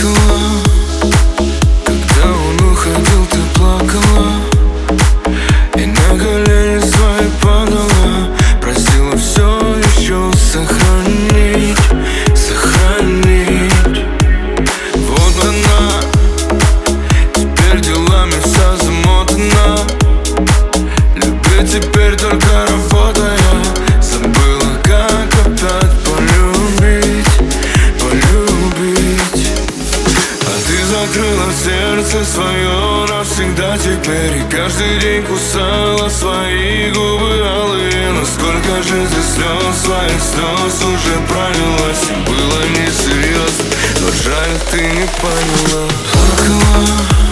cool сердце свое навсегда теперь. И каждый день кусала свои губы алые. Но сколько же ты слез, своих слез уже пролилась И было несерьезно, но жаль ты не поняла. Плакала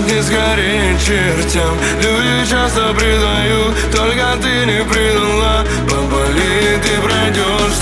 не сгореть чертям. Люди часто предают, только ты не предала Поболит и пройдешь